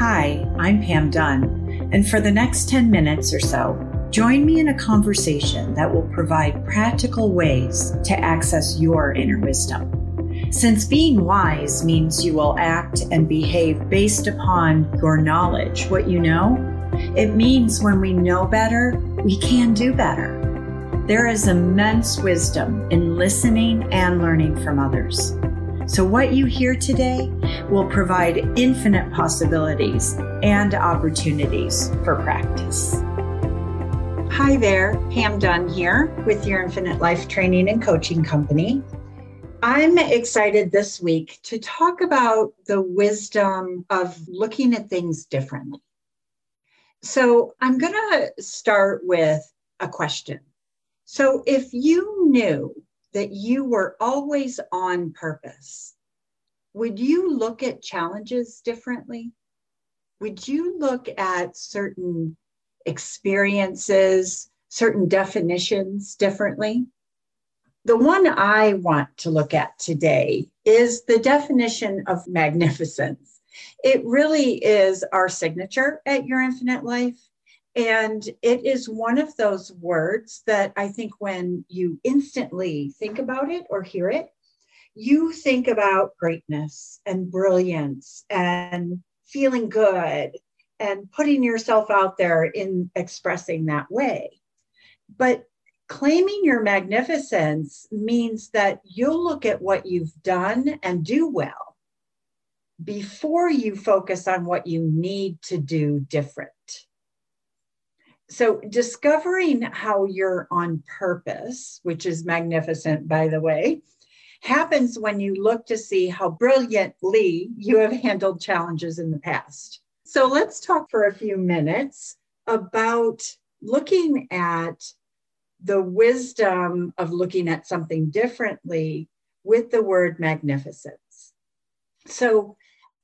Hi, I'm Pam Dunn, and for the next 10 minutes or so, join me in a conversation that will provide practical ways to access your inner wisdom. Since being wise means you will act and behave based upon your knowledge, what you know, it means when we know better, we can do better. There is immense wisdom in listening and learning from others. So, what you hear today will provide infinite possibilities and opportunities for practice. Hi there, Pam Dunn here with your Infinite Life Training and Coaching Company. I'm excited this week to talk about the wisdom of looking at things differently. So, I'm going to start with a question. So, if you knew that you were always on purpose, would you look at challenges differently? Would you look at certain experiences, certain definitions differently? The one I want to look at today is the definition of magnificence. It really is our signature at Your Infinite Life. And it is one of those words that I think when you instantly think about it or hear it, you think about greatness and brilliance and feeling good and putting yourself out there in expressing that way. But claiming your magnificence means that you'll look at what you've done and do well before you focus on what you need to do different so discovering how you're on purpose, which is magnificent, by the way, happens when you look to see how brilliantly you have handled challenges in the past. So let's talk for a few minutes about looking at the wisdom of looking at something differently with the word magnificence. So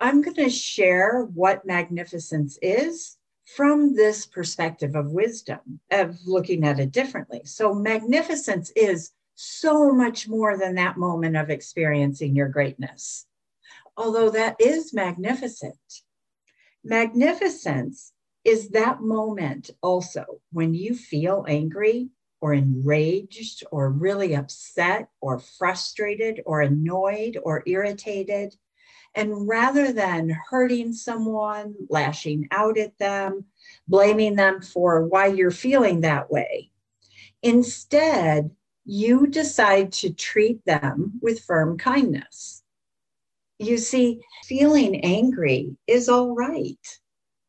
I'm going to share what magnificence is from this perspective of wisdom, of looking at it differently. So, magnificence is so much more than that moment of experiencing your greatness, although that is magnificent. Magnificence is that moment also when you feel angry or enraged or really upset or frustrated or annoyed or irritated and rather than hurting someone, lashing out at them, blaming them for why you're feeling that way, instead, you decide to treat them with firm kindness. You see, feeling angry is all right.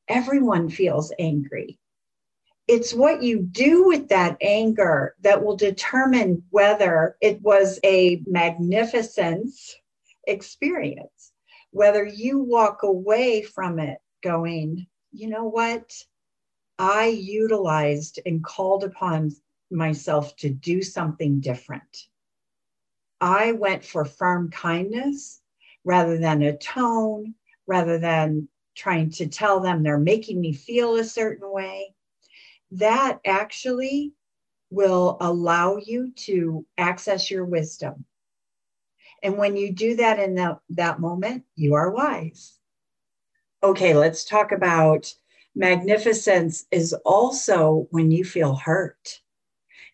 Everyone feels angry. It's what you do with that anger that will determine whether it was a magnificent experience whether you walk away from it going, you know what? I utilized and called upon myself to do something different. I went for firm kindness rather than a tone, rather than trying to tell them they're making me feel a certain way. That actually will allow you to access your wisdom and when you do that in that, that moment, you are wise. Okay, let's talk about magnificence is also when you feel hurt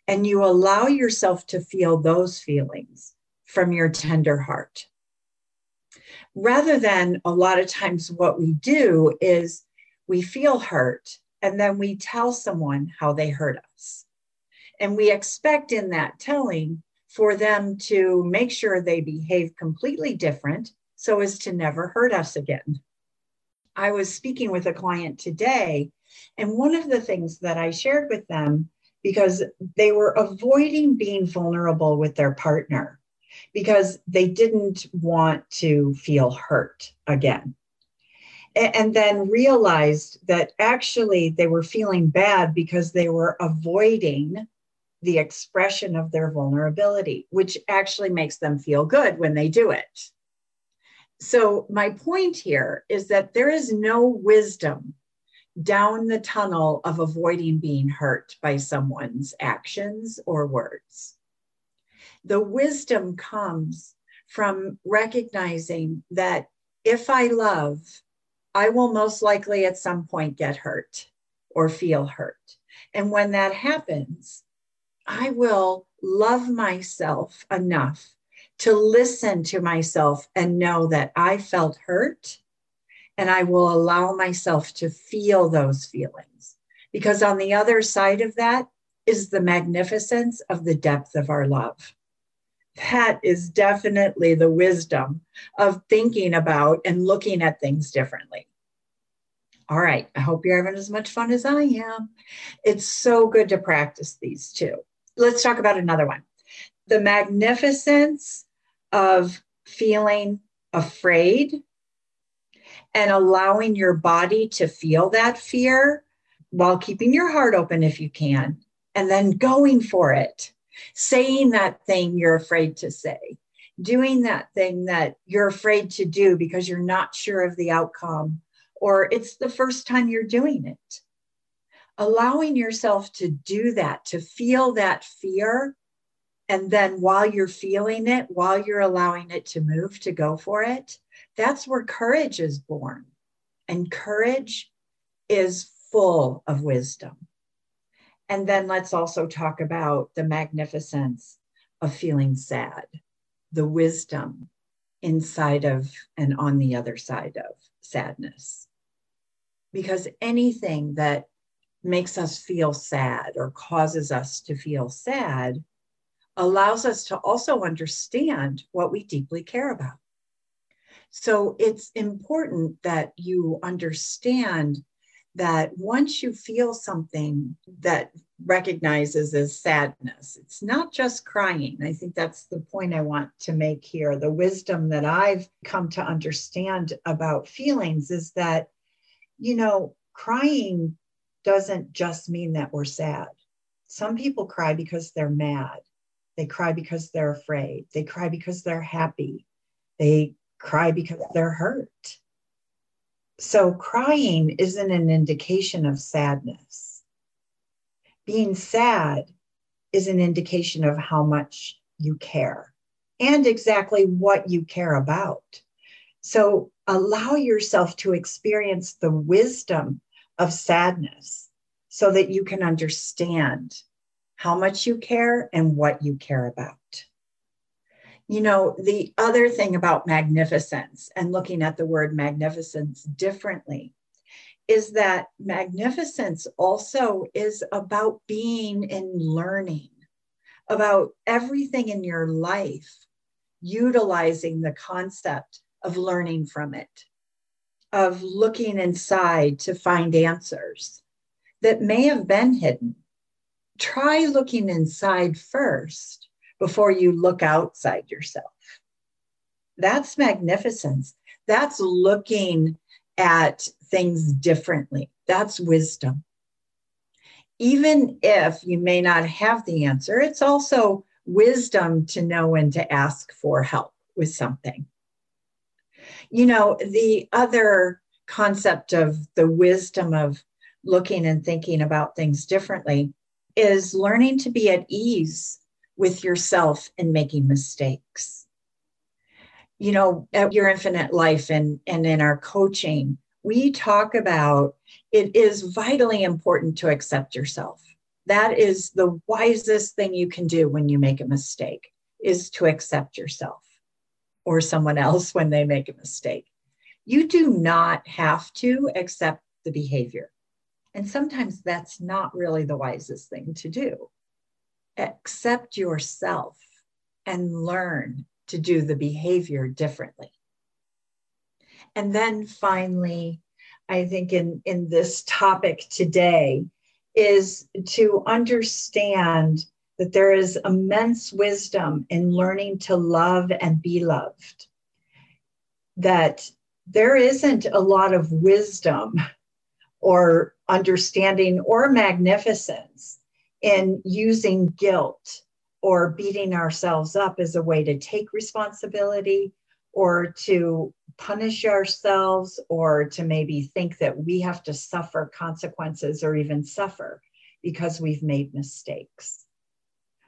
and you allow yourself to feel those feelings from your tender heart. Rather than a lot of times, what we do is we feel hurt and then we tell someone how they hurt us. And we expect in that telling for them to make sure they behave completely different so as to never hurt us again. I was speaking with a client today, and one of the things that I shared with them, because they were avoiding being vulnerable with their partner because they didn't want to feel hurt again. And then realized that actually they were feeling bad because they were avoiding the expression of their vulnerability, which actually makes them feel good when they do it. So, my point here is that there is no wisdom down the tunnel of avoiding being hurt by someone's actions or words. The wisdom comes from recognizing that if I love, I will most likely at some point get hurt or feel hurt. And when that happens, I will love myself enough to listen to myself and know that I felt hurt and I will allow myself to feel those feelings. Because on the other side of that is the magnificence of the depth of our love. That is definitely the wisdom of thinking about and looking at things differently. All right, I hope you're having as much fun as I am. It's so good to practice these two. Let's talk about another one. The magnificence of feeling afraid and allowing your body to feel that fear while keeping your heart open if you can, and then going for it, saying that thing you're afraid to say, doing that thing that you're afraid to do because you're not sure of the outcome, or it's the first time you're doing it. Allowing yourself to do that, to feel that fear and then while you're feeling it, while you're allowing it to move, to go for it, that's where courage is born. And courage is full of wisdom. And then let's also talk about the magnificence of feeling sad, the wisdom inside of and on the other side of sadness. Because anything that makes us feel sad or causes us to feel sad allows us to also understand what we deeply care about. So it's important that you understand that once you feel something that recognizes as sadness, it's not just crying. I think that's the point I want to make here. The wisdom that I've come to understand about feelings is that, you know, crying doesn't just mean that we're sad. Some people cry because they're mad. They cry because they're afraid. They cry because they're happy. They cry because they're hurt. So, crying isn't an indication of sadness. Being sad is an indication of how much you care and exactly what you care about. So, allow yourself to experience the wisdom of sadness so that you can understand how much you care and what you care about. You know, the other thing about magnificence and looking at the word magnificence differently is that magnificence also is about being and learning, about everything in your life, utilizing the concept of learning from it, of looking inside to find answers that may have been hidden try looking inside first before you look outside yourself. That's magnificence. That's looking at things differently. That's wisdom. Even if you may not have the answer, it's also wisdom to know when to ask for help with something. You know, the other concept of the wisdom of looking and thinking about things differently is learning to be at ease with yourself and making mistakes. You know, at Your Infinite Life and, and in our coaching, we talk about it is vitally important to accept yourself. That is the wisest thing you can do when you make a mistake is to accept yourself or someone else when they make a mistake. You do not have to accept the behavior. And sometimes that's not really the wisest thing to do. Accept yourself and learn to do the behavior differently. And then finally, I think in, in this topic today is to understand that there is immense wisdom in learning to love and be loved. That there isn't a lot of wisdom or understanding or magnificence in using guilt or beating ourselves up as a way to take responsibility or to punish ourselves or to maybe think that we have to suffer consequences or even suffer because we've made mistakes.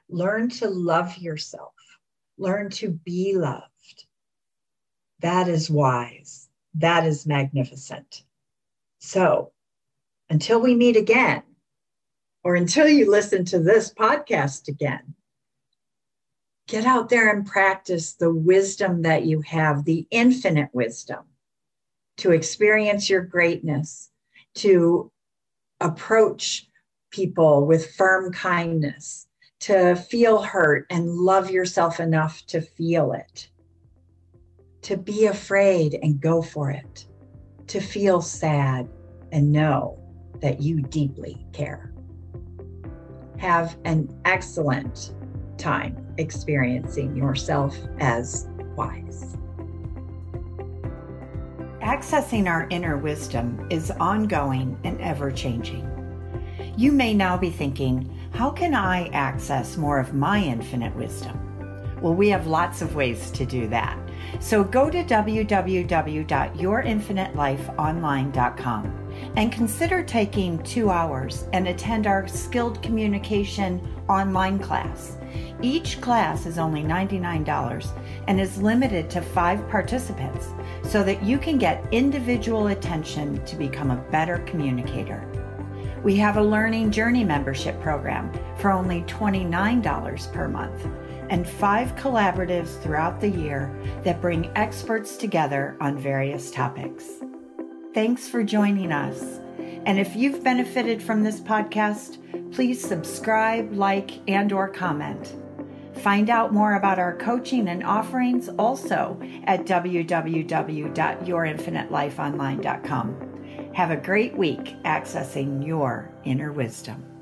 Learn to love yourself, learn to be loved. That is wise. That is magnificent. So until we meet again, or until you listen to this podcast again, get out there and practice the wisdom that you have, the infinite wisdom to experience your greatness, to approach people with firm kindness, to feel hurt and love yourself enough to feel it, to be afraid and go for it, to feel sad and know that you deeply care. Have an excellent time experiencing yourself as wise. Accessing our inner wisdom is ongoing and ever changing. You may now be thinking, how can I access more of my infinite wisdom? Well, we have lots of ways to do that. So go to www.yourinfinitelifeonline.com and consider taking two hours and attend our skilled communication online class. Each class is only $99 and is limited to five participants so that you can get individual attention to become a better communicator. We have a Learning Journey membership program for only $29 per month and five collaboratives throughout the year that bring experts together on various topics. Thanks for joining us. And if you've benefited from this podcast, please subscribe, like, and or comment. Find out more about our coaching and offerings also at www.yourinfinitelifeonline.com. Have a great week accessing your inner wisdom.